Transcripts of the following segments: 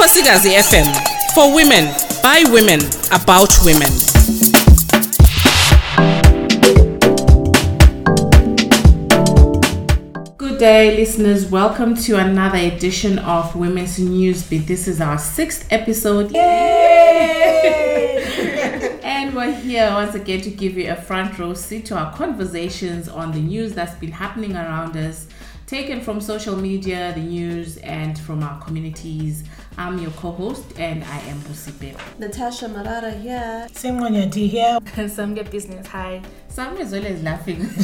Nkosikazi FM for women, by women, about women. Good day, listeners. Welcome to another edition of Women's Newsbeat. This is our sixth episode. Yay! And we're here once again to give you a front row seat to our conversations on the news that's been happening around us, taken from social media, the news, and from our communities. I'm your co host, and I am Busipe. Natasha Marara here. Simonyati here. Some get business. Hi. Sam is always laughing.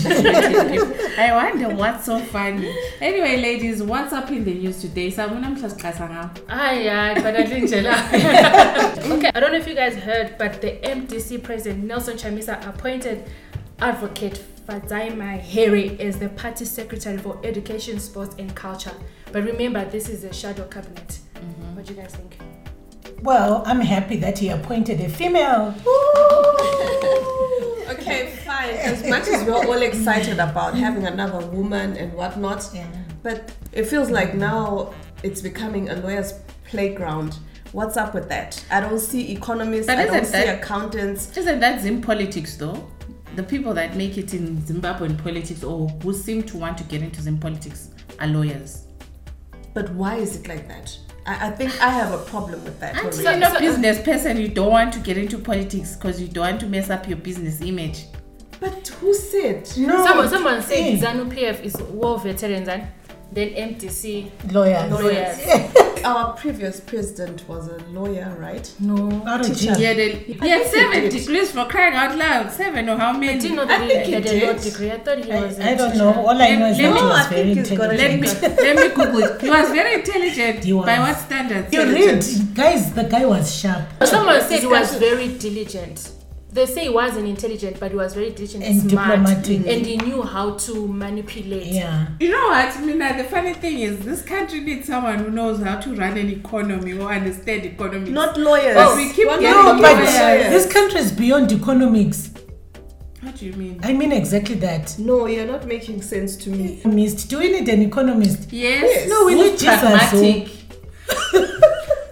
I wonder what's so funny. Anyway, ladies, what's up in the news today? Samuna mhlasiqasa Hi, yeah, but I didn't tell Okay, I don't know if you guys heard, but the MDC president Nelson Chamisa appointed advocate Fadzayi Mahere as the party secretary for education, sports, and culture. But remember, this is a shadow cabinet. Mm-hmm. What do you guys think? Well, I'm happy that he appointed a female. Okay, fine. As much as we're all excited about having another woman and whatnot, Yeah. but it feels like now it's becoming a lawyer's playground. What's up with that? I don't see economists, But I don't isn't see that- accountants. Isn't that Zim politics though? The people that make it in Zimbabwean politics or who seem to want to get into Zim politics are lawyers. But why is it like that? I, I think I have a problem with that. Aren't you a business person? You don't want to get into politics because you don't want to mess up your business image. But who said? No. someone someone said ZANU PF is war veterans and then MDC lawyers. lawyers. Our previous president was a lawyer, right? No. Not a Teacher. G. Yeah, they, he had seven he degrees for crying out loud. Seven or how many? I many? didn't know I that he think he had a law degree. I thought he was. I, I a don't teacher. know. All I know is Let that he me- was I very think he's got a Let me let me Google. He was very intelligent. He was. By what standards? You read, guys. The guy was sharp Someone said he was very diligent. They say he wasn't intelligent, but he was very diligent And smart, diplomatic. and he knew how to manipulate. Yeah. You know what, Mina? The funny thing is, this country needs someone who knows how to run an economy or understand economics. Not lawyers. But we keep We're getting No, but lawyers. lawyers. this country is beyond economics. What do you mean? I mean exactly that. No, you're not making sense to me. Economist. Do we need an economist? Yes. No, we Who's need Jesus, oh. pragmatic.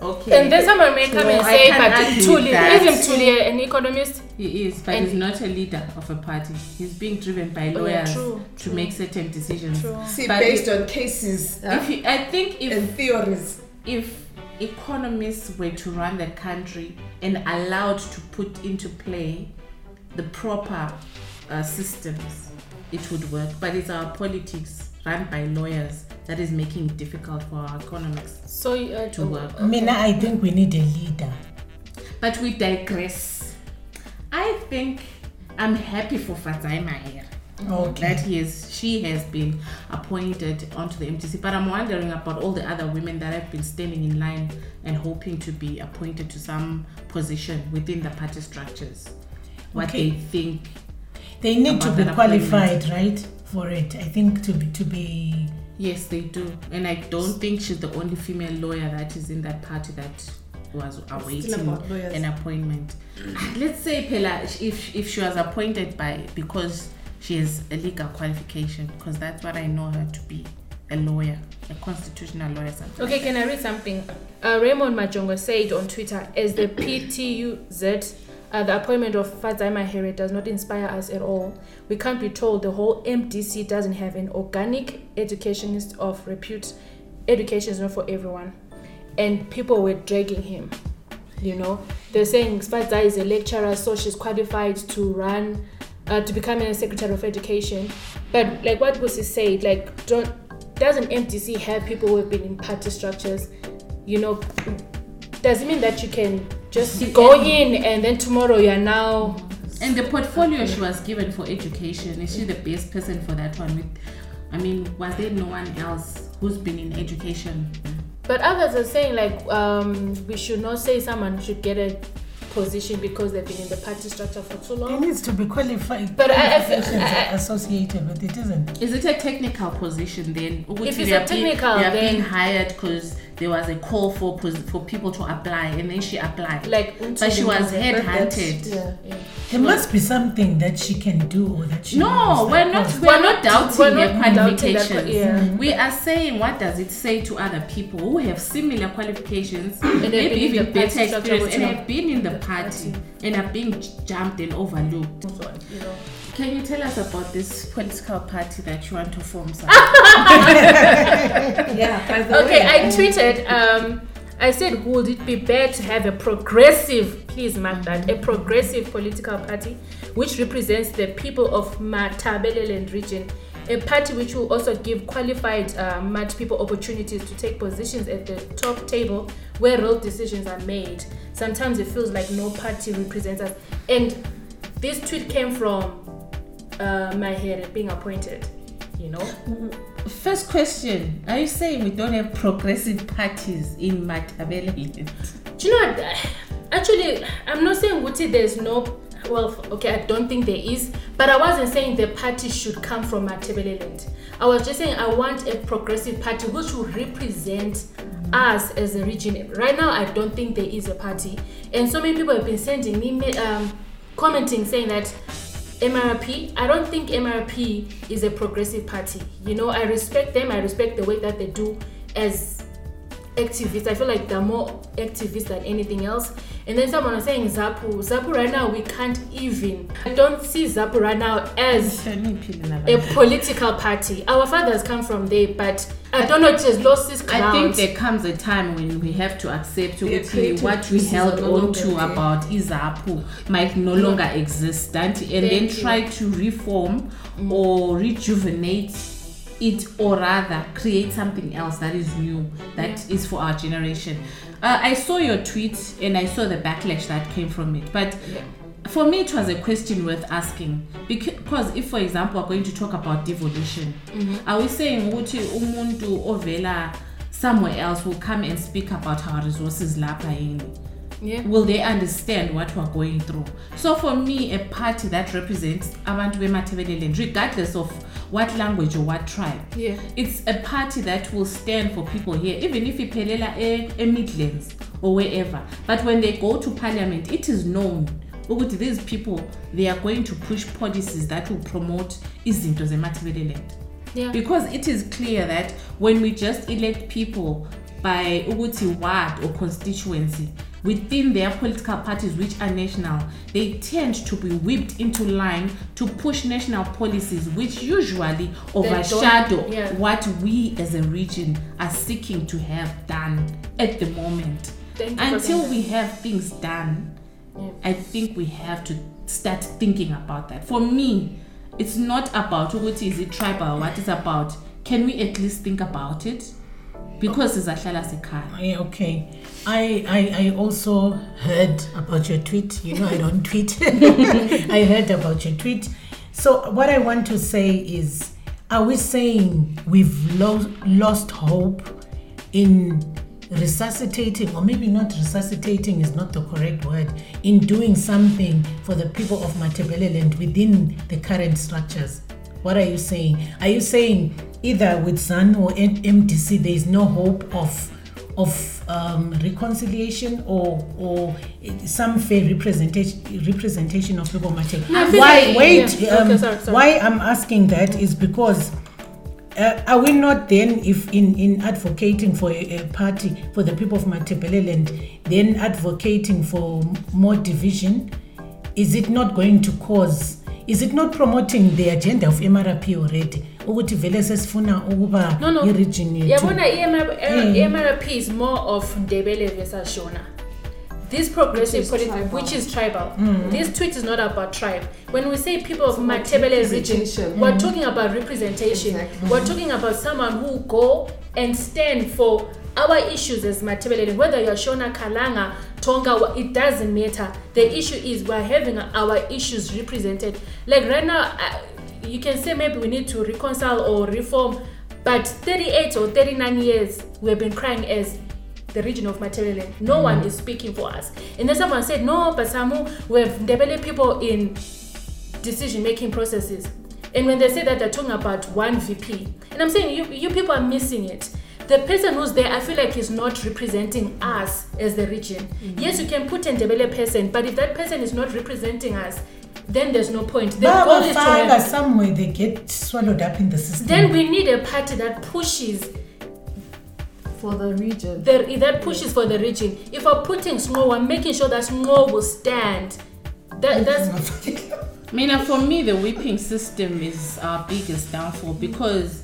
okay. And then someone may come No, and say, but Tuli, with that. isn't Tuli an economist? He is, but And- he's not a leader of a party. He's being driven by Oh, yeah, lawyers true, to true. make certain decisions. True. See, But based if- on cases huh? If you, I think if and theories. if economists were to run the country and allowed to put into play the proper uh, systems, it would work. But it's our politics run by lawyers that is making it difficult for our economics So uh, to work. Mina, I think we need a leader. But we digress. I think I'm happy for Fadzayi Mahere. Okay. That he is, she has been appointed onto the MDC. But I'm wondering about all the other women that have been standing in line and hoping to be appointed to some position within the party structures. What Okay. they think. They need to be qualified, right, for it. I think to be to be. Yes, they do. And I don't think she's the only female lawyer that is in that party that was awaiting an appointment. Let's say Pela, if if she was appointed by because she has a legal qualification, because that's what I know her to be, a lawyer, a constitutional lawyer. Something. Okay, can I read something? Uh, Raymond Majongwe said on Twitter, as the PTUZ, uh, the appointment of Fadzai Mahere does not inspire us at all. We can't be told the whole MDC doesn't have an organic educationist of repute. Education is not for everyone. And people were dragging him. You know, they're saying Fadzai is a lecturer, so she's qualified to run, uh, to become a secretary of education. But like what Busi said, like don't doesn't MDC have people who have been in party structures? You know, does it mean that you can just go in and then tomorrow you're now And the portfolio she was given for education, is she the best person for that one? With, I mean, was there no one else who's been in education? but others are saying like um, we should not say someone should get a position because they've been in the party structure for too long. It needs to be qualified. But I- I feel- I- I- associated with it, isn't? Is it a technical position then? If it's a are being- technical, they are then- being hired because there was a call for for people to apply, and then she applied. Like, but she was headhunted. Yeah. There must be something that she can do or that she No, we're not. We're, We're not not- doubting we're their not doubting that qualifications. qua- yeah. Mm-hmm. We are saying what does it say to other people who have similar qualifications, have been maybe even better experience, and which are- have been in the the party party. and are being j- jumped and overlooked. So, you know. Can you tell us about this political party that you want to form? Yeah, Okay, way. I tweeted. Um, I said, would it be better to have a progressive, please mark that, a progressive political party which represents the people of Matabeleland region, a party which will also give qualified uh, Mat people opportunities to take positions at the top table where real decisions are made. Sometimes it feels like no party represents us. And this tweet came from uh, Mahere being appointed, you know? First question: Are you saying we don't have progressive parties in Matabeleland? Do you know what? Actually, I'm not saying Wuti there's no. Well, okay, I don't think there is, but I wasn't saying the party should come from Matebeleland. I was just saying I want a progressive party which will represent us as a region. Right now, I don't think there is a party, and so many people have been sending me um, commenting saying that MRP. I don't think MRP is a progressive party. You know, I respect them. I respect the way that they do as activists. I feel like they're more activists than anything else. And then someone was saying Zapu. Zapu right now we can't even. I don't see Zapu right now as a political party. Our fathers come from there, but I don't know. It has lost its I think there comes a time when we have to accept Yeah, ukuthi what we held on longer to there. about Izapu might no mm. longer exist and, and then you. try to reform or rejuvenate it or rather create something else that is new that is for our generation. Uh, I saw your tweet and I saw the backlash that came from it, but for me it was a question worth asking. Because if for example we're going to talk about devolution are we saying ukuthi umuntu ovela somewhere else will come and speak about our resources lapha yini yeah. will they understand what we're going through so for me a party that represents abantu bemathebeleland regardless of what language or what tribe Yeah. it's a party that will stand for people here even if iphelela e-midlands or wherever but when they go to parliament it is known ukuthi these people they are going to push policies that will promote izinto zemathebeleland Yeah. because it is clear that when we just elect people by ukuthi ward or constituency within their political parties which are national they tend to be whipped into line to push national policies which usually overshadow yeah. what we as a region are seeking to have done at the moment Thank you for until we have things done Yeah. I think we have to start thinking about that. For me, it's not about what is it tribal, what is about. Can we at least think about it? Because it's a sekhaya. Okay. I, I I also heard about your tweet. You know I don't tweet. I heard about your tweet. So what I want to say is, are we saying we've lo- lost hope in resuscitating, or maybe not resuscitating is not the correct word, in doing something for the people of Matebeleland within the current structures? What are you saying? Are you saying either with SAN or M- MDC there is no hope of of um, reconciliation or or some fair representation representation of people Mate? No, Why like- wait? yeah. Um, Okay, sorry, sorry. Why I'm asking that is because uh, are we not then, if in, in advocating for a, a party for the people of Matebeleland, then advocating for more division, is it not going to cause? Is it not promoting the agenda of MRP already? ukuthi vele sesifuna ukuba No, no. i-region yethu yabona EMR, Mm. EMRP is more of Ndebele versus Shona. This progressive Which is politics, tribal. which is tribal. Mm. This tweet is not about tribe. When we say people of about Matebele region, representation. we're talking about representation. Exactly. We're talking about someone who go and stand for our issues as Matebele. Whether you're Shona, Kalanga, Tonga, it doesn't matter. The issue is we're having our issues represented. Like right now, uh, you can say maybe we need to reconcile or reform, but 38 or 39 years we've been crying as the region of Matebele. No one is speaking for us. And then someone said, no, but Samu, we have developed people in decision making processes. And when they say that, they're talking about one VP. And I'm saying you, you people are missing it. The person who's there, I feel like is not representing us as the region. Mm-hmm. Yes, you can put a Ndebele person, but if that person is not representing us, then there's no point. The goal is to Babafaka have- somewhere they get swallowed up in the system. then we need a party that pushes For the region. the, that pushes for the region. If we're putting snow, we're making sure that snow will stand. That, that's Mina, for me, the whipping system is our biggest downfall because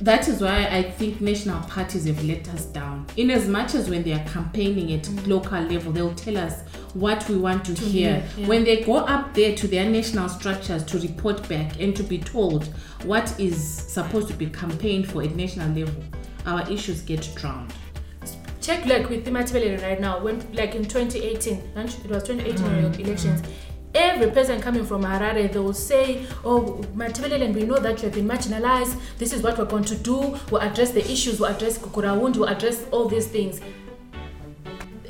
that is why I think national parties have let us down. In as much as when they are campaigning at local level, they'll tell us what we want to, hear. hear, yeah. When they go up there to their national structures to report back and to be told what is supposed to be campaigned for at national level, our issues get drowned. check like with Timatibele right now when like in 2018 it was 2018 Mm, elections every person coming from Harare they will say oh Matibele and we know that you have been marginalized. This is what we're going to do. We'll address the issues. We'll address Gukurahundi. We'll address all these things.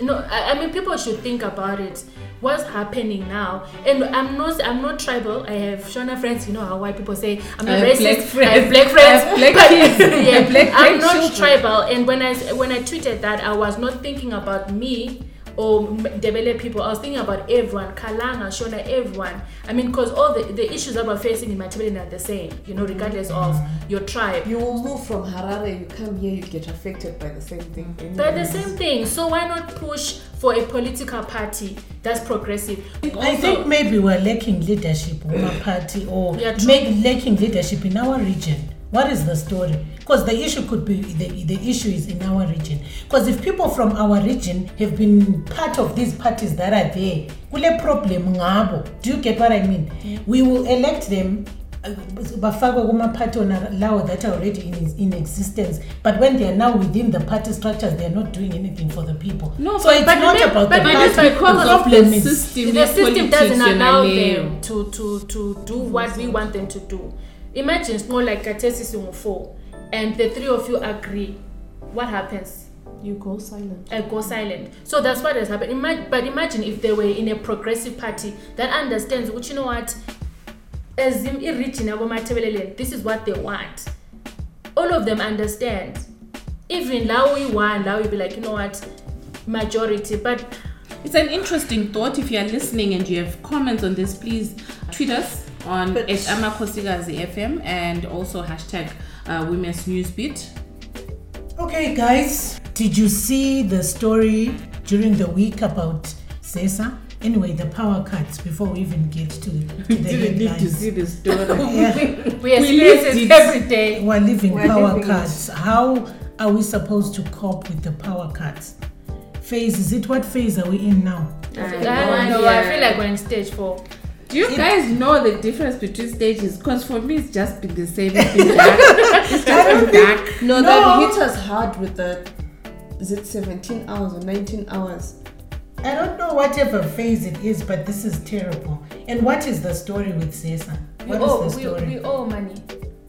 No I, I mean people should think about it. What's happening now? And i'm not i'm not tribal. I have shona friends you know how white people say i'm I have racist black i friends. have black I friends. have black but-. I yeah, black i'm not grandchildren. tribal. And when i when i tweeted that i was not thinking about me or Debele people, I was thinking about everyone, Kalanga, Shona, everyone. I mean, because all the, the issues that we're facing in Matibele are the same, you know, regardless of mm-hmm. your tribe. You will move from Harare, you come here, you get affected by the same thing. Mm-hmm. They're the same thing. So why not push for a political party that's progressive? I think maybe we're lacking leadership in our party or Yeah, true. make, lacking leadership in our region. What is the story? Because the issue could be the, the issue is in our region. Because if people from our region have been part of these parties that are there, kule problem ngabo. Do you get what I mean? We will elect them uh, bafakwe kuma-party ona- lawo that are already in, in existence but when they are now within the party structures they are not doing anything for the people No, so but- it's not remember- about but the it party is because the of problem the system. the system doesn't allow them to, to, to do what we want them to do. Imagine it's more like Katesi Sungu 4 and the three of you agree. What happens? You go silent. I go silent. So that's what has happened. Ima- but imagine if they were in a progressive party that understands, which you know what, as in region this is what they want. All of them understand. Even Lawi one, Lawi be like, you know what, majority. But It's an interesting thought. If you are listening and you have comments on this, please tweet us on But- at Amakosigazi FM and also hashtag uh, Women's Newsbeat. Okay, guys, did you see the story during the week about ZESA? Anyway, the power cuts before we even get to, to the Didn't need to see the story. Yeah, we experience it it. every day. we're living We're power living it. cuts. How are we supposed to cope with the power cuts? Phase, is it what phase are we in now? I, I I, know, know, I feel like we're in stage four. Do you guys know the difference between stages? Because for me, it's just been the same. It's been dark. It's just been dark. No, No. that hit us hard with the. Is it 17 hours or 19 hours? I don't know whatever phase it is, but this is terrible. And what is the story with ZESA? We What is owe, the story? we owe money.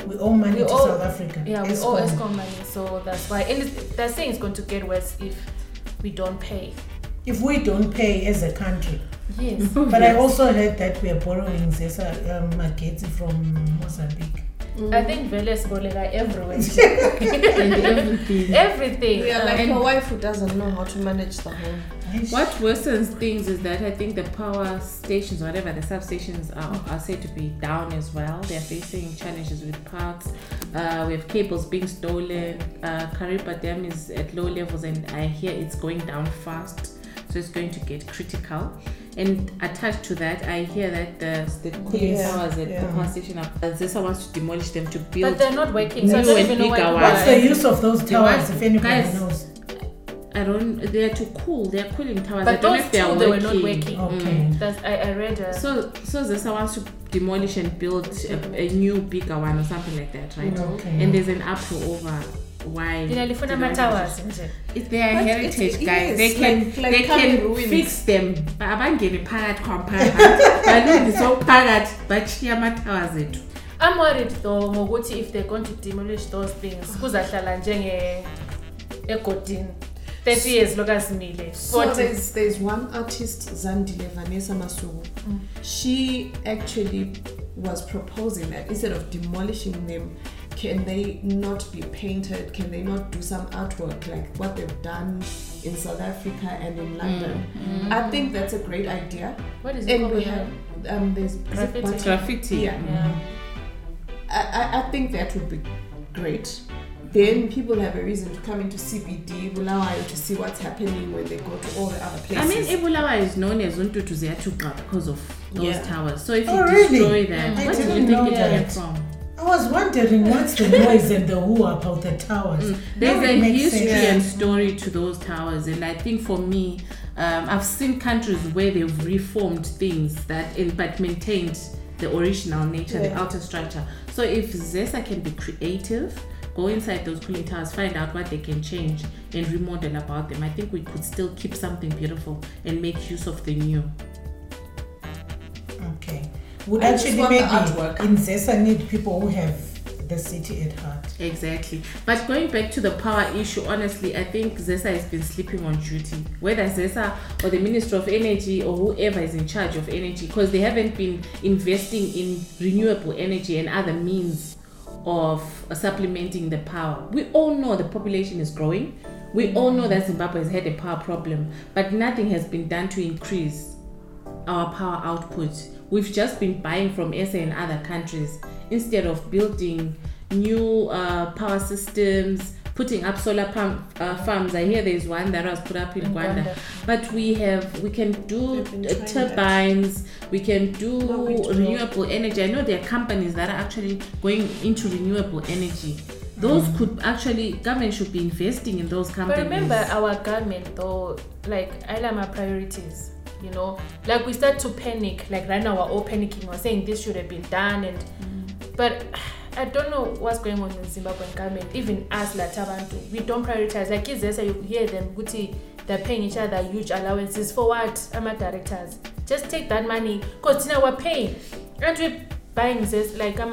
We owe money we to owe- South Africa. Yeah, we Eskom. owe Eskom money, so that's why. And they're saying it's going to get worse if we don't pay. If we don't pay as a country. Yes. But I also heard that we are borrowing Zesa um, Mageti from Mozambique. I think Veles Bolega everywhere. and everything. Everything. We are like And- a wife who doesn't know how to manage the home. What worsens things is that I think the power stations, whatever the substations are, are said to be down as well. They're facing challenges with parts. Uh, we have cables being stolen. Uh, Kariba Dam is at low levels, and I hear it's going down fast, so it's going to get critical. And attached to that, I hear that the, the cooling Yeah, towers at yeah. the power station are. Uh, Zesa wants to demolish them to build. But build. they're not working, so I New don't even know why. bigger people. What's the use of those towers if anybody guys, knows? I don't. They're too cool. They're cooling towers. I But don't know those if they are two, they were not working. Okay. That's, I, I read a. So, so Zesa wants to demolish and build a, a new bigger one or something like that, right? Okay. And there's an uproar over why. Ninalifuna the matowers. It's their But heritage, it's- guys. yes, they can like- like they coming can ruins. fix them. Ba- Abangeni phakathi kwamphakathi. balungise phakathi bachiya amatowers ethu. I'm worried though ngokuthi if they're going to demolish those things ah. kuzahlala njenge egodini 30 years lokasimile So there's there's one artist Zandile Vanessa Masugu. Mm. She actually was proposing that instead of demolishing them, can they not be painted? Can they not do some artwork like what they've done in South Africa and in mm, London? I mm. think that's a great idea. What is it And called? we have um, there's Graffiti. Graffiti. Yeah. Yeah. I, I, I think that would be great. Then people have a reason to come into CBD, Bulawayo, to see what's happening when they go to all the other places. I mean, Ibulawa is known as Untutu Ziyatuqa because of those Yeah. towers. So if oh, you Oh, really? destroy that, I what do you think know it came that. from? I was wondering what's the noise and the who about the towers. Mm. There's a history sense. and story to those towers, and I think for me, um, I've seen countries where they've reformed things that, in, but maintained the original nature, the outer structure. So if Zesa can be creative, go inside those cooling towers, find out what they can change and remodel about them. I think we could still keep something beautiful and make use of the new. Would actually maybe in Zesa need people who have the city at heart. Exactly. But going back to the power issue, honestly, I think ZESA has been sleeping on duty. Whether ZESA or the Minister of Energy or whoever is in charge of energy, because they haven't been investing in renewable energy and other means of uh, supplementing the power. We all know the population is growing. We all know that Zimbabwe has had a power problem, but nothing has been done to increase our power output. We've just been buying from SA and other countries instead of building new uh, power systems, putting up solar pump uh, farms. I hear there's one that was put up in, In Rwanda. Rwanda. But we have, we can do that. turbines, we can do No, we do. renewable energy. I know there are companies that are actually going into renewable energy. Those Mm. could actually, government should be investing in those companies. But remember, our government though, like I like my priorities. You know, like we start to panic. Like right now, we're all panicking. We're saying this should have been done, and mm. but I don't know what's going on in Zimbabwean government. Even us, like Tabantu, we don't prioritize. Like is there you hear them, Guti, they're paying each other huge allowances for what? I'm a directors. Just take that money, cause now we're paying, and we're buying this like I'm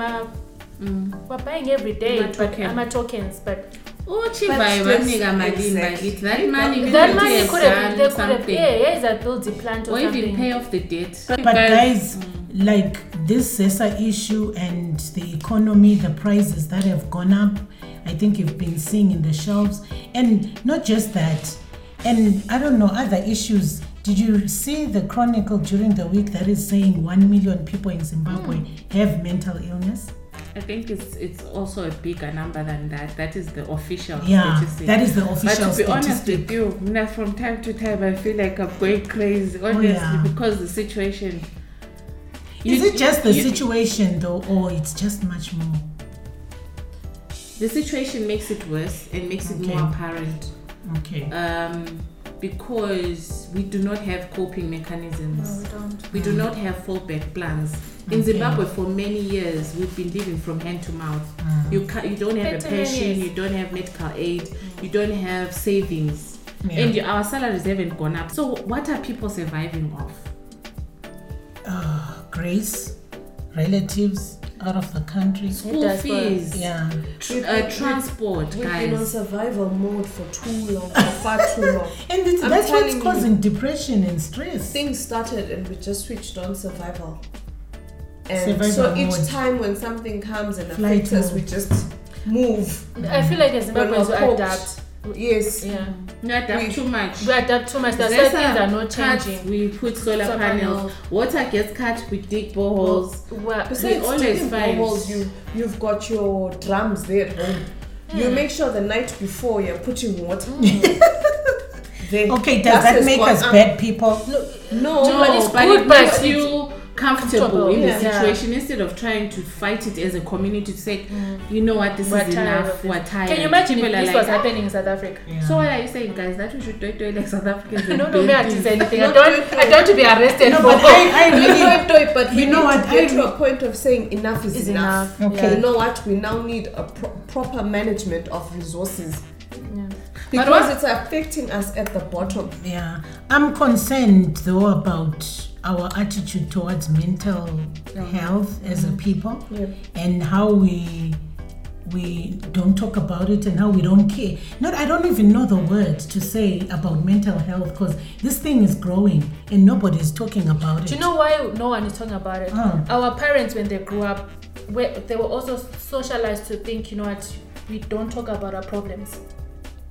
mm. a. We're buying every day, but. I'm a tokens, but Uchivai But vanika malini exactly. bakithi. That money that could money have could have done they could have something. yeah yeah is a build the plant or, or something even pay off the debt. But guys, like this ZESA issue and the economy, the prices that have gone up, I think you've been seeing in the shelves. And not just that, and I don't know, other issues. Did you see the chronicle during the week that is saying 1 million people in Zimbabwe hmm. have mental illness? I think it's it's also a bigger number than that. That is the official Yeah, statistic. that is the official but to be honest with you, from time to time I feel like I'm going crazy, honestly, yeah. because the situation. Is it just the you- situation though, or it's just much more? The situation makes it worse and makes it more apparent. Okay. Um, because we do not have coping mechanisms. don't. We do not have fallback plans. In Zimbabwe, for many years, we've been living from hand to mouth. Mm. You ca- you don't have a Eight to nine pension, you don't have medical aid, you don't have savings, Yeah. and you, our salaries haven't gone up. So, what are people surviving off? uh, grace, relatives out of the country. School fees, Yeah. tr- uh, transport, We've been on survival mode for too long, for far too long. And it's, that's what's telling you. causing depression and stress. Things started and we just switched on survival. And Survival so each mode. time when something comes and Flight affects us, mode. we just move. I feel like as Zimbabweans we adapt. Yes. Yeah, We adapt We- too much. we adapt too much. That's why things are not cuts, changing. We put solar, Solar panels. panels. Water gets cut. We dig boreholes. Well, Besides always find- boreholes, you you've got your drums there at home. You make sure the night before you're putting water. Mm. Then Okay, does that make gone us up. bad people? No, No, but it's good, it but makes it's you comfortable comfortable, in the yeah. situation instead of trying to fight it as a community to say, mm. you know what, this we're is tired enough. of. We're tired. Can you imagine People if this like, was happening in South Africa? Yeah. So what are you saying, guys? That we should do it like South Africans and No, no, build me I things? didn't say anything. I don't. I don't want to be arrested No, for. but I, I really. don't do it, but You know what, to get I- to a point of saying enough is, Is enough. enough. Okay. You know what? We now need a pro- proper management of resources Yeah. because what- it's affecting us at the bottom. Yeah, I'm concerned though about our attitude towards mental health as a mm-hmm. people Yeah. and how we we don't talk about it and how we don't care. Not I don't even know the words to say about mental health because this thing is growing and nobody's talking about it. Do you know why no one is talking about it? Oh. Our parents, when they grew up, they were also socialized to think, you know what, we don't talk about our problems.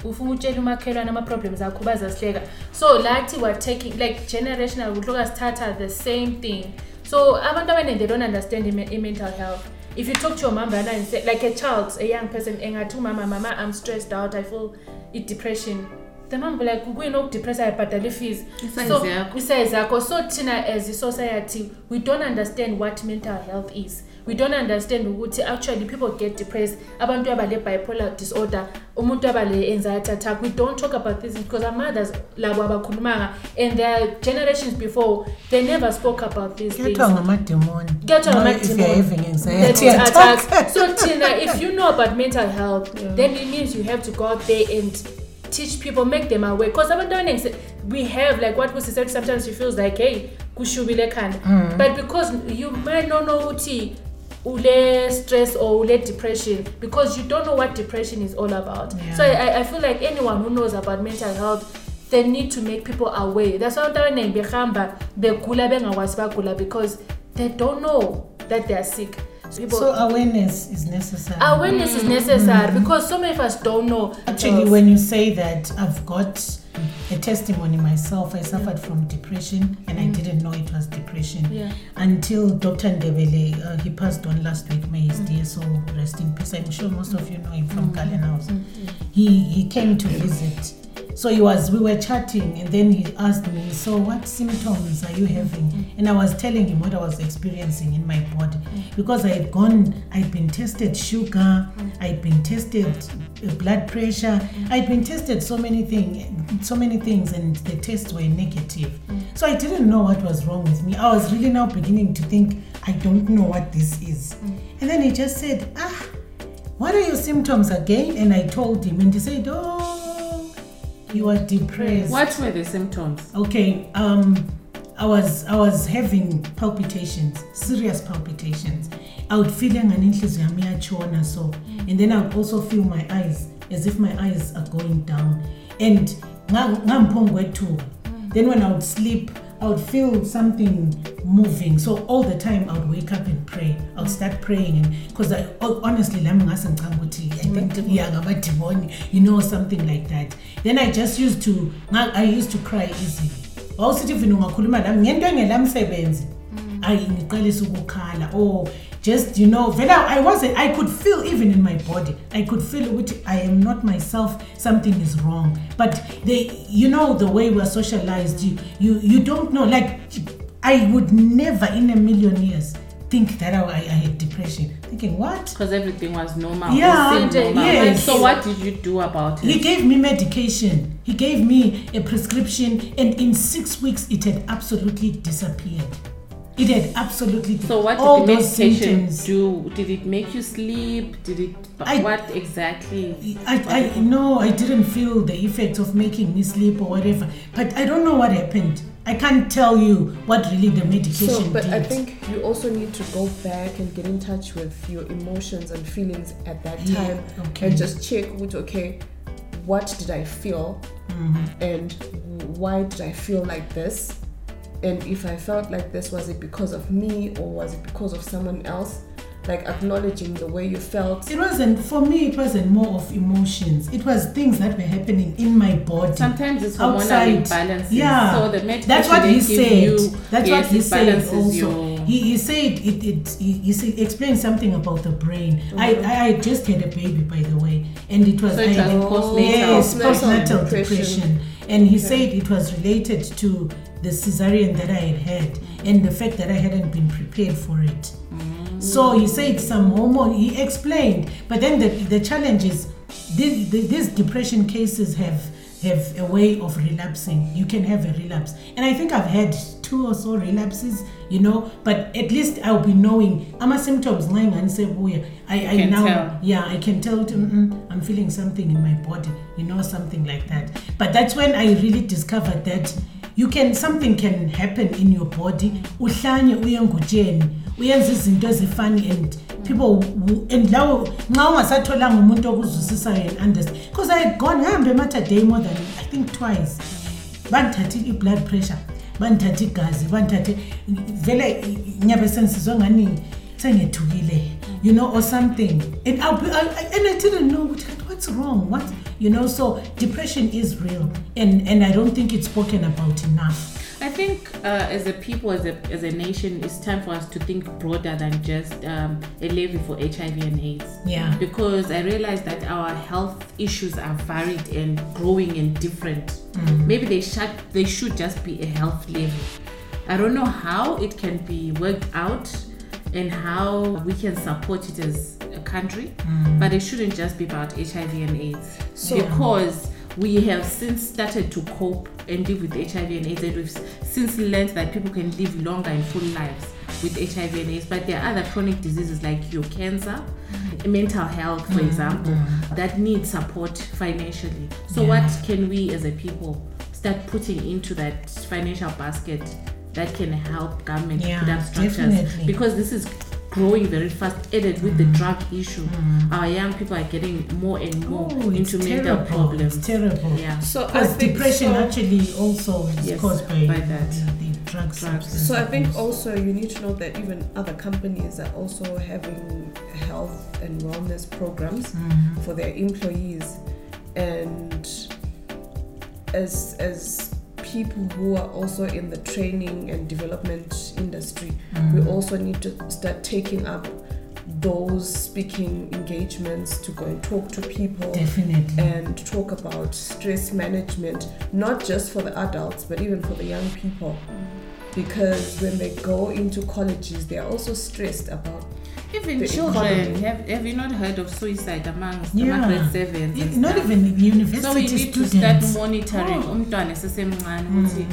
Ufuna utshela umakhelwane ama-problems akho bazasihleka so lathi we're taking like generational kuhloka sithatha the same thing. So abantu abaningi they don't understand i- i- mental health. If you talk to your mom right now and say like a child a young person engathi umama mama i'm stressed out i feel i-depression the mom like kuyini okudepressa? Ayibhadala i-fees so isize yakho. So thina as a-society we don't understand what mental health is we don't understand ukuthi actually people get depressed. Abantu aba le-bipolar disorder umuntu aba le-anxiety attack. We don't talk about this because our mothers labo abakhulumanga and there are generations before they never spoke about these things. ngamademoni Kuyathiwa ngamademoni. if you're having that anxiety it attacks attacks. so tina if you know about mental health then it means you have to go out there and teach people make them aware. Because abantu abaningi we have like what Busi said sometimes she feels like hey kushubile ekhanda. Mm. But because you might not know ukuthi ule stress or ule depression because you don't know what depression is all about. Yeah. so I, I feel like anyone who knows about mental health they need to make people aware. That's why abantu abaningi behamba begula bengakwazi bagula because they don't know that they are sick. So people, so awareness is necessary. Awareness is necessary mm. because so many of us don't know. Actually, when you say that, I've got a testimony myself. I suffered from depression and I didn't know it was depression Mm. Yeah. until Dr. Ndebele, uh, he passed on last week. May his dear soul rest in peace. I'm sure most of you know him from Galen House. He, he came to visit. So he was, we were chatting, and then he asked me, "So what symptoms are you having?" Mm. And I was telling him what I was experiencing in my body because I had gone, I'd been tested sugar, mm. I'd been tested uh, blood pressure, mm. I'd been tested so many things, so many things, and the tests were negative. So I didn't know what was wrong with me. I was really now beginning to think, I don't know what this is. And then he just said, "Ah." what are your symptoms again? And I told him, and he said, Oh, you are depressed. What were the symptoms? Okay, um, I was I was having palpitations, serious palpitations. I would feel like an inhliziyo yami iyatshona so, and then I would also feel my eyes as if my eyes are going down, and kwethuba. Then when I would sleep, I would feel something moving. So all the time I would wake up and pray. I would start praying and because I honestly lami ngase ngicanga ukuthi I think yeah ngamademoni, you know something like that. Then I just used to I used to cry easily. Wawusithi vina ungakhuluma lami ngento engelamsebenzi. Ayi ngiqalisa ukukhala or just you know vele I wasn't I could feel even in my body. I could feel ukuthi I am not myself. Something is wrong. But they you know the way we're socialized you you you don't know like I would never in a million years think that I, I had depression. Thinking what? Because everything was normal. Yeah, seemed normal. yes. So what did you do about it? He gave me medication. He gave me a prescription, and in six weeks, it had absolutely disappeared. It had absolutely So what all did the those medication symptoms. do? Did it make you sleep? Did it? I- what exactly? I, I no, I didn't feel the effects of making me sleep or whatever. But I don't know what happened. I can't tell you what really the medication So, but did. I think you also need to go back and get in touch with your emotions and feelings at that Yeah, time okay. and just check with okay, what did I feel Mm-hmm. and why did I feel like this? And if I felt like this, was it because of me or was it because of someone else? Like acknowledging the way you felt. it wasn't for me. It wasn't more of emotions. It was things that were happening in my body. Sometimes it's hormonal outside. imbalances. Yeah, So the medication that's what he said. you, that's yes, what he said also. your- He, he said it. it he, he said, explained something about the brain. I, mm-hmm. I I just had a baby by the way, and it was So it I, postnatal. yes Postnatal postnatal depression. depression. And he said it was related to the cesarean that I had had and the fact that I hadn't been prepared for it. So he said some hormone, he explained. But then the, the challenge is these, these depression cases have have a way of relapsing. You can have a relapse. And I think I've had two or so relapses, you know, but at least I'll be knowing ama symptoms lying and say, oh yeah, I, I now tell. yeah, I can tell mm I'm feeling something in my body, you know, something like that. But that's when I really discovered that you can something can happen in your body. Uhlanye uye ngutsheni, uyenza izinto ezifani and people and lawo nxa ungasatholanga umuntu okuzwisisayo and understand. Because I had gone ngihambe ematerday more than I think twice. Bandithathe i-blood pressure bandithathe igazi bandithathe vele ngiyabe sensizwe ngani? Sengethukile. You know, or something. And I, I, and I didn't know what, what's wrong. What you know? So depression is real, and and I don't think it's spoken about enough. I think uh, as a people, as a, as a nation, it's time for us to think broader than just um, a levy for HIV and AIDS. Yeah. Because I realize that our health issues are varied and growing and different. Mm. Maybe they should they should just be a health levy. I don't know how it can be worked out and how we can support it as country, Mm. but it shouldn't just be about HIV and AIDS So- because we have since started to cope and live with HIV and AIDS, and we've since learned that people can live longer and full lives with HIV and AIDS. But there are other chronic diseases like your cancer, mm. mental health, for mm, example, mm. that need support financially. So, Yeah. what can we as a people start putting into that financial basket that can help government Yeah, put up structures? definitely. Because this is growing very fast added with the drug issue our young people are getting more and more Oh, into mental terrible. problems It's terrible. yeah So I think depression so, actually also is Yes, caused by, by that. the, the drug substance So I think also you need to know that even other companies are also having health and wellness programs Mhm. for their employees, and as as people who are also in the training and development industry, we Mhm. also need to start taking up those speaking engagements to go and talk to people definitely. and talk about stress management, not just for the adults, but even for the young people. Because when they go into colleges, they are also stressed about. Even the children have, have you not heard of suicide amongst Yeah. grade sevens and not even university so we need to start students. monitoring Oh. ukuthi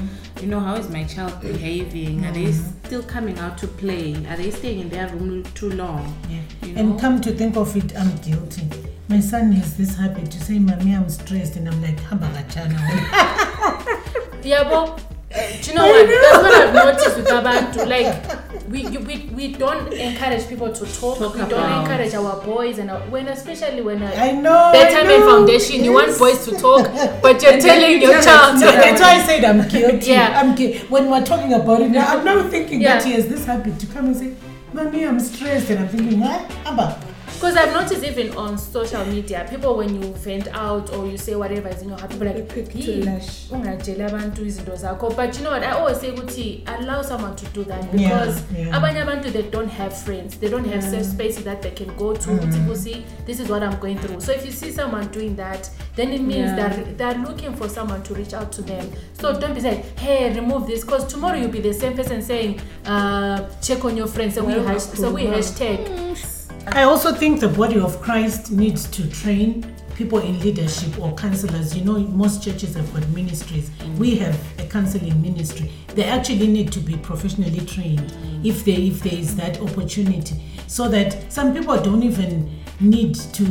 you know how is my child behaving are they Mhm. still coming out to play are they staying in their room too long Yeah. you know? And come to think of it, I'm guilty. My son has this habit to say, Mommy, I'm stressed. And I'm like, Habagachana. Yeah, but uh, do you know what? That's what I've noticed with Abantu. Like, we, you, we we don't encourage people to talk. Talk we don't encourage our boys and our, when especially when uh, I know. I Betterment know. Foundation, you want boys to talk, but you're And telling you your child. us So that's why I said I'm guilty. Yeah. I'm gui- when we're talking about it now, I'm now thinking Yeah. that he has this habit to come and say, Mommy, I'm stressed. And I'm thinking, what? Abba. Because I've noticed even on social media, people when you vent out or you say whatever is in your heart, people are They like, quick to "Hey, lash. ungatsheli abantu izinto zakho." But you know what? I always say, ukuthi, allow someone to do that Yeah, because yeah. abanye abantu they don't have friends, they don't have safe spaces that they can go to. ukuthi, Mm. "Busi, this is what I'm going through. So if you see someone doing that, then it means Yeah. that they're looking for someone to reach out to them. So don't be saying, "Hey, remove this," because tomorrow you'll be the same person saying, uh, "Check on your friends." So we Well, hash, so we well. hashtag. I also think the body of Christ needs to train people in leadership or counselors. You know, most churches have got ministries. We have a counseling ministry. They actually need to be professionally trained if they if there is that opportunity, so that some people don't even need to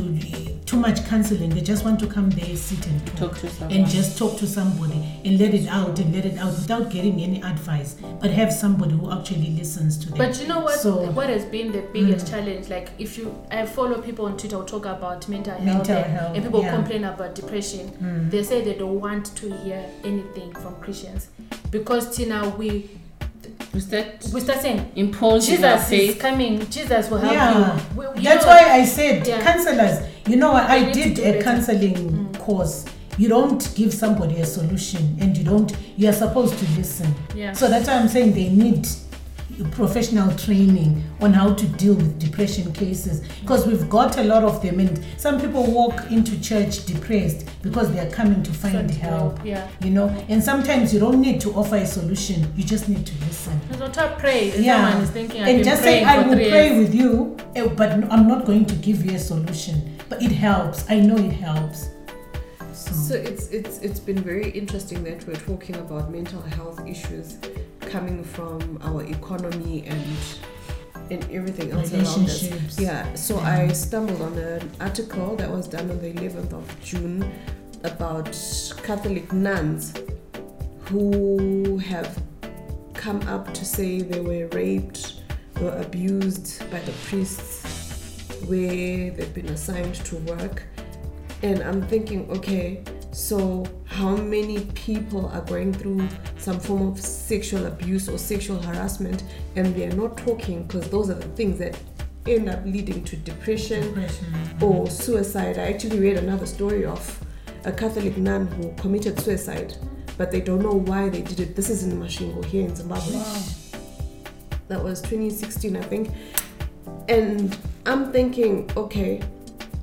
too much counseling. They just want to come there, sit and talk, Talk to someone. and just talk to somebody and let it out and let it out without getting any advice, but have somebody who actually listens to them. But you know what? So- what has been the biggest mm. challenge? Like, if you, I follow people on Twitter who talk about mental health, Mental and, health, and people yeah. complain about depression. Mm. They say they don't want to hear anything from Christians because Tina, we we start we start saying imposing our Jesus is faith coming. Jesus will help Yeah. you. We- you That's know- why I said Yeah. counselors. You know, what? I did a better. Mm. counseling course. You don't give somebody a solution, and you don't. You are supposed to listen. Yeah. So that's why I'm saying they need professional training on how to deal with depression cases because we've got a lot of them and some people walk into church depressed because they are coming to find help yeah. you know and sometimes you don't need to offer a solution you just need to listen time pray. Yeah is thinking, and just say i will pray with you eh, but i'm not going to give you a solution but it helps. I know it helps. So, So it's it's it's been very interesting that we're talking about mental health issues coming from our economy and and everything else around us. relationships Yeah, so I stumbled on an article that was done on the 11th of June about Catholic nuns who have come up to say they were raped, were abused by the priests where they've been assigned to work. And I'm thinking, okay, so how many people are going through some form of sexual abuse or sexual harassment and they're not talking because those are the things that end up leading to depression Depression. or suicide. I actually read another story of a Catholic nun who committed suicide, but they don't know why they did it. This is in Masvingo here in Zimbabwe. That was 2016, I think. And I'm thinking, okay,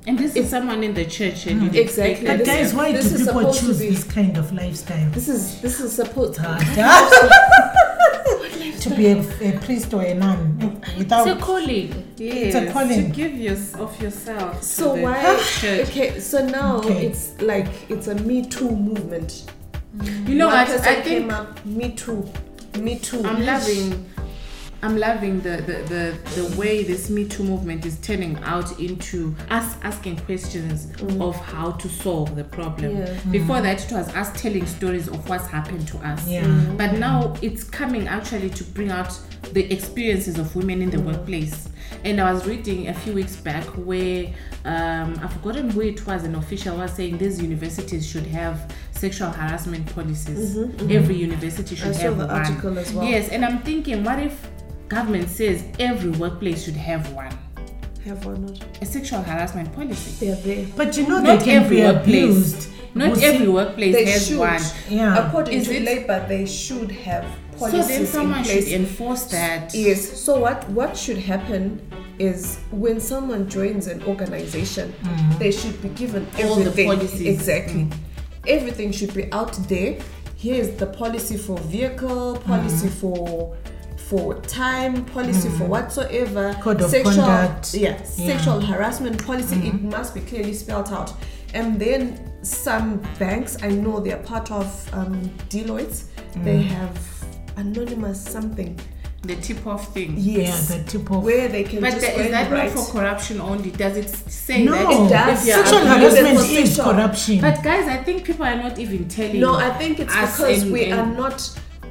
And this is someone in the church, eh, mm, and you Exactly. But guys, why this do is people choose be- this kind of lifestyle? this is this is supposed ah, to be a, a priest or a nun without It's a calling. Yes, it's a calling. to give your, of yourself. to So the why? Church. Okay, so now Okay. it's like it's a Me Too movement. You know One what? person I came think up, Me Too, Me Too. I'm loving. I'm loving the, the, the, the way this Me Too movement is turning out into us asking questions mm. of how to solve the problem. Yeah. Mm. Before that, it was us telling stories of what's happened to us. Yeah. Mm-hmm. Mm. But now it's coming actually to bring out the experiences of women in the mm-hmm. workplace. And I was reading a few weeks back where um, I've forgotten who it was, an official was saying these universities should have sexual harassment policies. Mm-hmm. Every university should I saw have the one. article as well. Yes, and I'm thinking, what if government says every workplace should have one? Have or not? A sexual harassment policy. They're there. But you know Not they can every be workplace. abused. Not You every see- workplace They has should. one. Yeah. According Is to it- Labour, they should have So then someone in should place. enforce that. Yes. So what what should happen is when someone joins an organization, mm-hmm. they should be given All the policies. Exactly. Mm. Everything should be out there. Here's the policy for vehicle, policy mm-hmm. for for time, policy for mm. whatsoever. Code of sexual, conduct. Yeah, Yeah. sexual harassment policy. It mm-hmm. must be clearly spelled out. And then some banks, I know they're part of um, Deloitte. Mm. They have anonymous something. The tip off thing. Yes. Yeah, the tip of where they can But just the- go is and that not for corruption only? Does it say no, that? It does. if sexual harassment is sexual- corruption. But guys, I think people are not even telling. No, I think it's us because we are not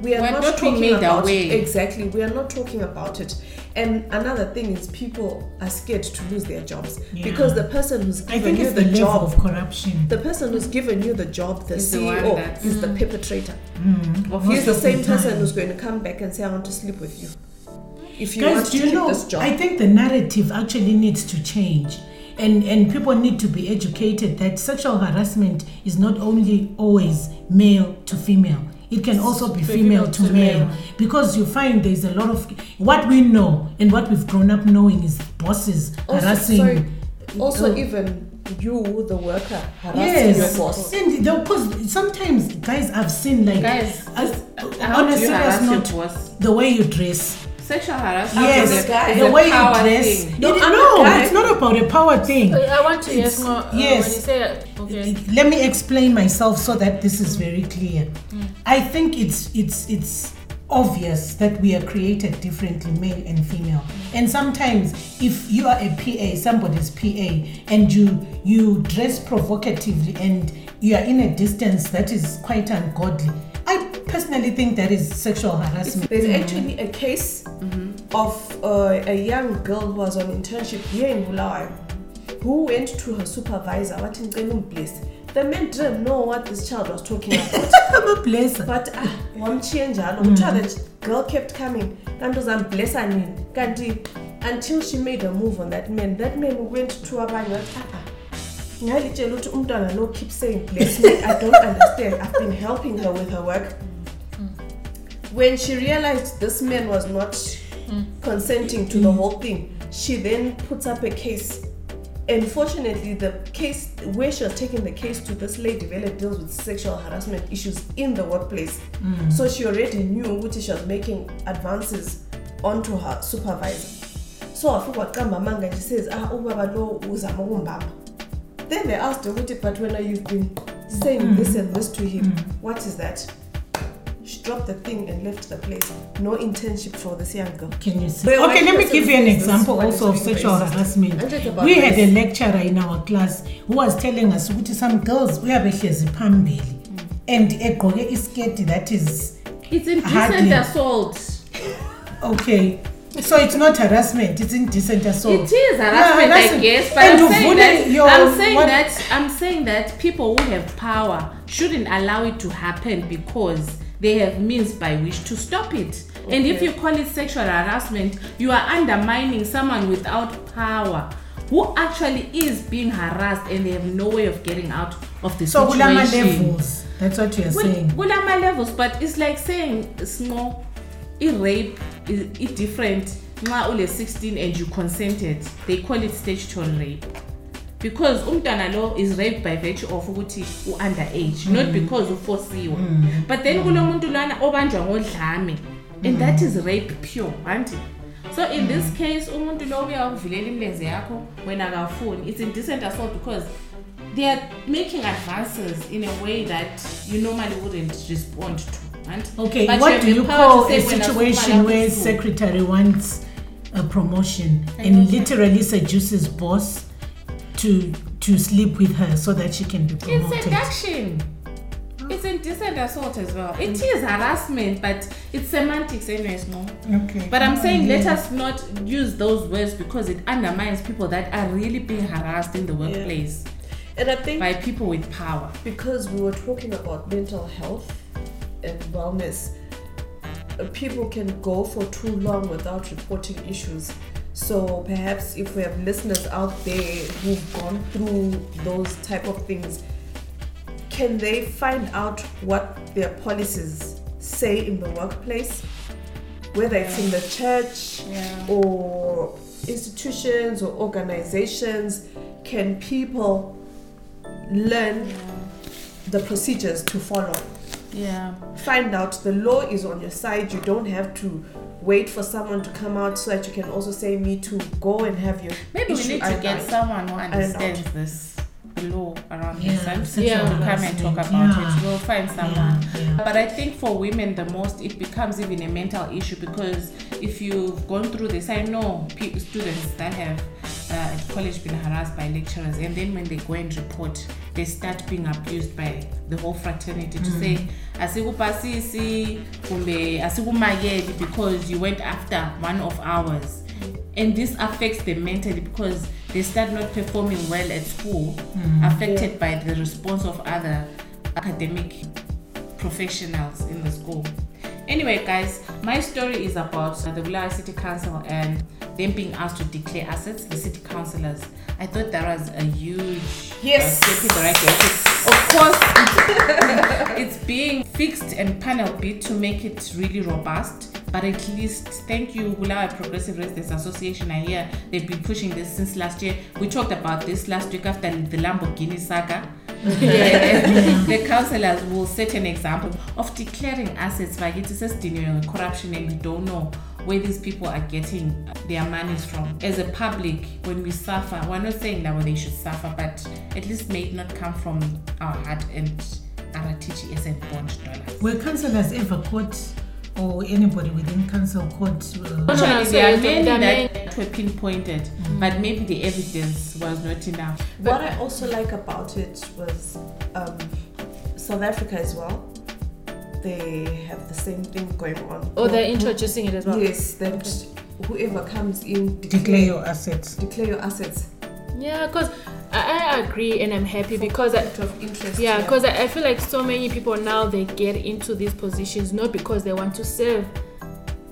we are We're not, not talking about aware. exactly. We are not talking about it. And another thing is people are scared to lose their jobs Yeah. because the person who's I given think you it's the, the, job, of corruption. the person who's given you the job, the Is the CEO, that's- is the mm. perpetrator. Mm. Of He's the same person who's going to come back and say, "I want to sleep with you." If you Guys, want to do you know? this job, I think the narrative actually needs to change, and and people need to be educated that sexual harassment is not only always male to female. It can also be female, to, male, because you find there's a lot of what we know and what we've grown up knowing is bosses also, harassing. sorry, also Oh. even you, the worker, harassing Yes, your boss. and because sometimes guys I've seen like Guys, as- How on a you serious note, boss? the way you dress. Sexual harassment. Yes, is a, guy. is the way you dress. thing. No, It- no, it's not about a power thing. I want to It's- yes, more, uh, yes. when you say okay. Let me explain myself so that this is very clear. Mm. I think it's it's it's obvious that we are created differently, male and female. And sometimes if you are a PA, somebody's PA, and you you dress provocatively and you are in a distance that is quite ungodly, I personally think that is sexual harassment. There's actually a case of uh, a young girl who was on internship here in Bulawayo who went to her supervisor, what in place. The man didn't know what this child was talking about. I'm a blesser. but ah, wamchiye njalo kuthiwa the girl kept coming kanti uzamblessa nini kanti until she made a move on that man that man went to abanye wathi ah ah umntwana lo keep saying bless me i don't understand i've been helping her with her work when she realized this man was not consenting to the whole thing she then puts up a case Unfortunately, the case where she was taking the case to this lady Vele deals with sexual harassment issues in the workplace. So she already knew which she was making advances onto her supervisor. So wafika waqamba amanga she says, ah, ubaba lo uzama ukumbamba. Then they asked her, "Ukuthi, but when you've been saying mm. this and this to him, mm. what is that? She dropped the thing and left the place. No internship for this young girl. Can you see? But Okay, let me give you an example also of sexual racist? harassment. And it's We had a lecturer in our class who was telling us ukuthi some girls we have uyabehlezi phambili mm. and a egqoke isketi that is It's indecent Hardly. assault. okay. So it's not harassment, it's indecent assault. It is harassment, Yeah, I guess. But and I'm saying that I'm saying what- that I'm saying that people who have power shouldn't allow it to happen because they have means by which to stop it. And if you call it sexual harassment, you are undermining someone without power who actually is being harassed and they have no way of getting out of the So situation. levels. That's what you're saying. kulama levels but it's like saying small i-rape is i- different nxa ule 16 and you consented. They call it statutory rape. Because umntwana lo is raped by virtue of ukuthi u-under age not because uforsiwe but then kulo muntu lwana obanjwa ngodlame and that is rape pure anti so in this case umuntu lo ubuya ukuvulela imilenze yakho wena kawufuni it's indecent assault because they are making advances in a way that you normally wouldn't respond to anti Okay, But what have do the you power call a say, "Wena situation sukuma where lapho secretary wants a promotion and literally seduces boss to to sleep with her so that she can be promoted? It's promoted? seduction. It's indecent assault as well. It mm. is harassment, but it's semantics anyways, no? Okay. But I'm saying let us not use those words because it undermines people that are really being harassed in the workplace And I think by people with power. because we were talking about mental health and wellness, uh, people can go for too long without reporting issues. So perhaps if we have listeners out there who've gone through those type of things, can they find out what their policies say in the workplace? Whether it's in the church Yeah. or institutions or organizations, can people learn the procedures to follow? Yeah. Find out the law is on your side. You don't have to wait for someone to come out so that you can also say, Me too, go and have your Maybe we need to get out." someone who understands this law around Yeah, this and sexual Yeah. to come and talk about yeah. it. We'll find someone. Yeah, yeah. But I think for women, the most it becomes even a mental issue because if you've gone through this, I know pe- students that have uh, at college been harassed by lecturers, and then when they go and report, they start being abused by the whole fraternity to say, asikupasisi, kumbe asikumayeli because you went after one of ours. And this affects them mentally because they start not performing well at school, affected by the response of other academic professionals in the school. Anyway, guys, my story is about the Bulawayo City Council and them being asked to declare assets, the city councillors. I thought that was a huge Yes. uh, step in the right direction. Of course, it's, it's being fixed and panel beat to make it really robust. But at least, thank you, Bulawayo Progressive Residents Association. I hear they've been pushing this since last year. We talked about this last week after the Lamborghini saga. the councillors will set an example of declaring assets by it says corruption and we don't know where these people are getting their monies from. As a public, when we suffer, we're not saying that they should suffer, but at least may it not come from our heart and RTGS and bond dollars. Were councillors ever caught or anybody within council caught? Uh, What can I Actually, there are many that were pinpointed, but maybe the evidence was not enough. What I also like about it was um, South Africa as well. They have the same thing going on. Oh, they're introducing it as well. Yes, that whoever comes in declare your assets. declare your assets. Yeah, because I, I agree and I'm happy because I, of interest. yeah, because I, I feel like so many people now they get into these positions not because they want to serve,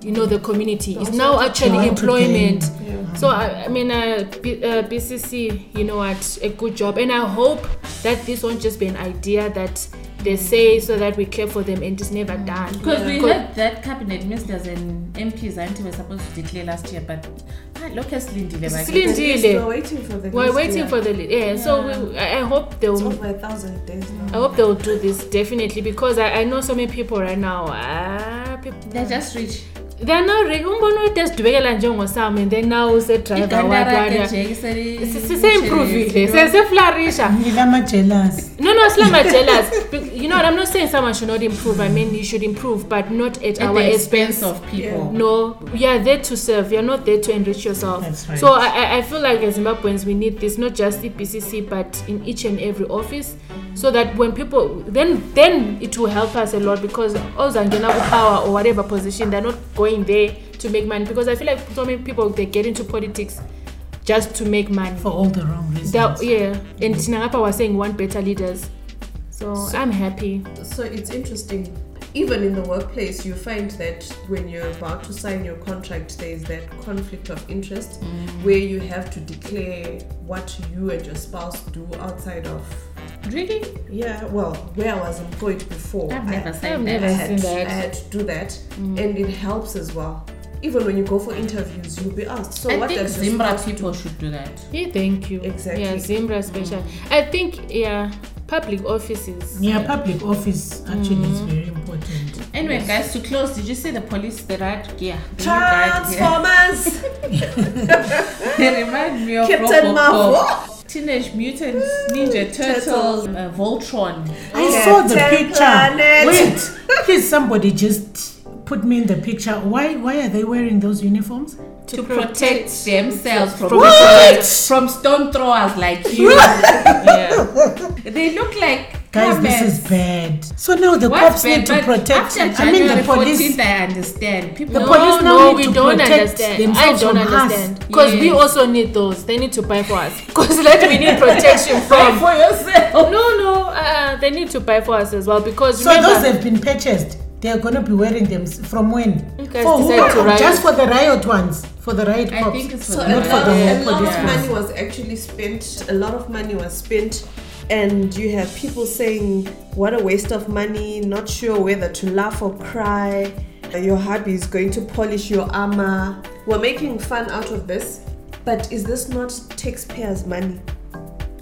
you know, the community. It's now actually employment. yeah. So I, I mean, uh, B, uh, BCC, you know what, a good job, and I hope that this won't just be an idea that they say so that we care for them and it's never done. Because we Because- had that cabinet ministers and MPs auntie were supposed to declare last year, but ah, look at Slindile. Slindile. like- The list, Indile. We're waiting for the We're list, waiting yeah. for the yeah. So we, I I hope they'll. over a thousand days now. I hope they'll do this definitely because I, I know so many people right now. Ah, people, They're just rich. they're not now re- umbona udesidubekela njengosam and then now usedriver Iganda rakhe wadwada nje seli- siseimprovile seseflarisha Ngilama no no jealous you know what? I'm not saying someone should not improve. I mean you should improve but not at, At our the expense of people. no we are there to serve. You're not there to enrich yourself. That's right. so I, I- feel like as zimbabweans we need this not just the bcc but in each and every office so that when people then then it will help us a lot because ozangena power or whatever position they're not going there to make money because i feel like so many people they get into politics just to make money For all the wrong reasons. that, yeah and thina ngapha was saying want better leaders so i'm happy So it's interesting. even in the workplace, you find that when you're about to sign your contract, there's that conflict of interest mm. where you have to declare what you and your spouse do outside of. Really? Yeah, well, where I was employed before, I've never, I- never I've never I had, seen that. I had to do that, mm. and it helps as well. Even when you go for interviews, you'll be asked. So I what think does Zimbra spouse do? should do that. Yeah, thank you. Exactly. Yeah, Zimbra special. I think yeah, public offices. Yeah, public office actually is very important. Anyway, guys, to close, did you see the police, the right gear? The new guard gear? Transformers, they remind me of Captain Marvel. Teenage Mutant Ninja Turtles, uh, Voltron. I Yeah, saw the ten picture. planet. Wait, please, somebody just put me in the picture. Why? Why are they wearing those uniforms? To, protect, themselves from from people- from stone throwers like you. yeah. They look like Guys, this camels. is bad. So now the What's cops bad? need to protect. After I mean, the police. 14th, I understand. People The no, police now no, need we to don't protect understand. I don't from us. understand because we also need those. They need to buy for us because let we need protection from. for yourself. No, no, uh, they need to buy for us as well because So remember, those have been purchased. They are going to be wearing them from when? You guys For who? to riot. Just for the riot ones, for the riot I cops. think it's for So the a Not lot, for the a whole lot of police money was actually spent. A lot of money was spent, and you have people saying, "What a waste of money! Not sure whether to laugh or cry." Your hubby is going to polish your armor. We're making fun out of this, but is this not taxpayers' money?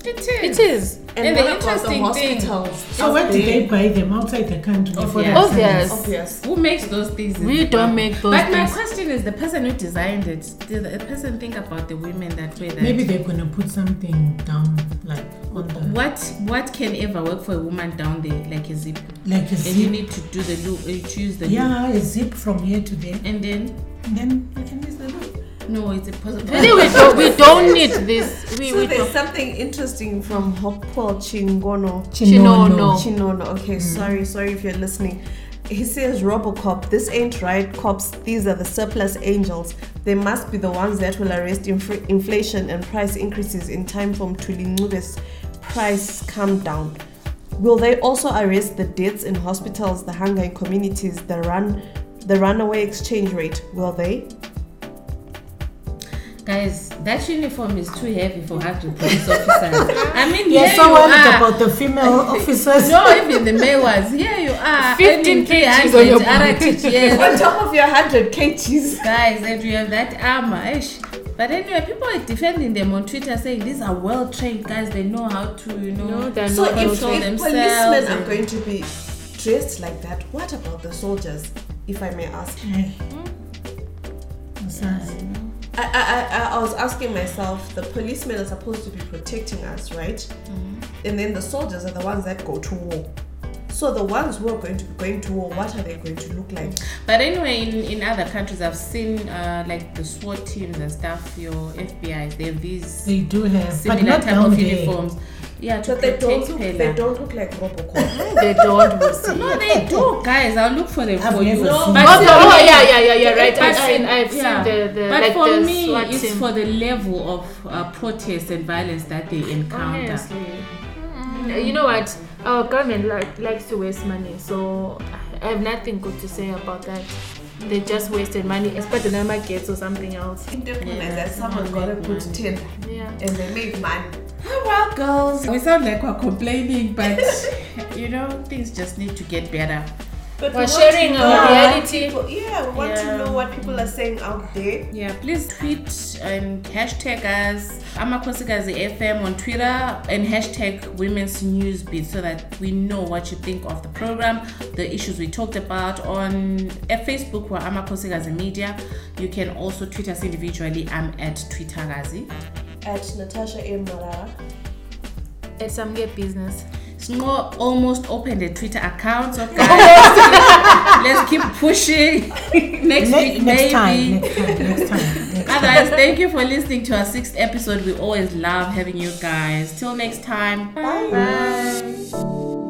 It is. it is And, what the about interesting thing, hospitals? so where did they buy them outside the country? Obvious. Obvious. Obvious. who makes those things? We don't make those But my question is, the person who designed it, did the person think about the women that way? That Maybe they're going to put something down, like on the what what can ever work for a woman down there, like a zip? like a zip. And you need to do the loop, uh, choose the loop, Yeah, a zip from here to there, and then and then you can use the loop. No, it's a possible. Really, we don't, we don't need this. We, So we there's don't. something interesting from Hopewell Chingono. Chinono. Chinono. Okay, mm. sorry, sorry if you're listening. He says Robocop, this ain't right, cops. These are the surplus angels. They must be the ones that will arrest inf- inflation and price increases in time from Tulingube's price come down. Will they also arrest the deaths in hospitals, the hunger in communities, the run, the runaway exchange rate? Will they? Guys, that uniform is too heavy for hundred police officers. I mean, You're here so you worried are. about the female officers. No, even the male ones. Here you are. 15 earning kgs on your 300 On top of your 100 kgs. Guys, and you have that armor. Ish. But anyway, people are defending them on Twitter saying these are well trained guys. They know how to, you know. No, they're So not if, control if themselves policemen are going to be dressed like that, what about the soldiers, if I may ask? Eh. What's that? I, I, I, I was asking myself, the policemen are supposed to be protecting us, right? And then the soldiers are the ones that go to war. So the ones who are going to be going to war, what are they going to look like? But anyway, in, in other countries, I've seen uh, like the SWAT teams and stuff, your FBI, they have these They do have, but similar not type of there. uniforms. Yeah, to But they don't protect look, Pela. they don't look like Robocop. They don't. No, they do, guys. I'll look for them I've for you. never seen But Oh, oh yeah, yeah, yeah, yeah, right. But I've yeah. seen the, the but like for the me, it's team. for the level of uh, protest and violence that they encounter. Honestly. Mm, You know what? Our government like, likes to waste money, so I have nothing good to say about that. They just wasted money, especially the number gets or something else. Definitely, Yeah, that someone someone got to made put money. 10 Yeah. and they made money. Well, girls, we sound like we're complaining, but you know, things just need to get better. But We're we sharing to our reality. people- yeah, we want Yeah. to know what people are saying out there. Yeah, please tweet and hashtag us Amakosikazi FM on Twitter and hashtag Women's News Beat so that we know what you think of the program, the issues we talked about on Facebook. We're Amakosikazi Media. You can also tweet us individually. I'm at Twittergazi. At Natasha A. Marara. It's some get business. Almost opened a Twitter account, so guys, let's keep pushing. next Ne- week, next maybe. time, next time, next time. Next. Otherwise, thank you for listening to our sixth episode. We always love having you guys. Till next time. Bye. Bye.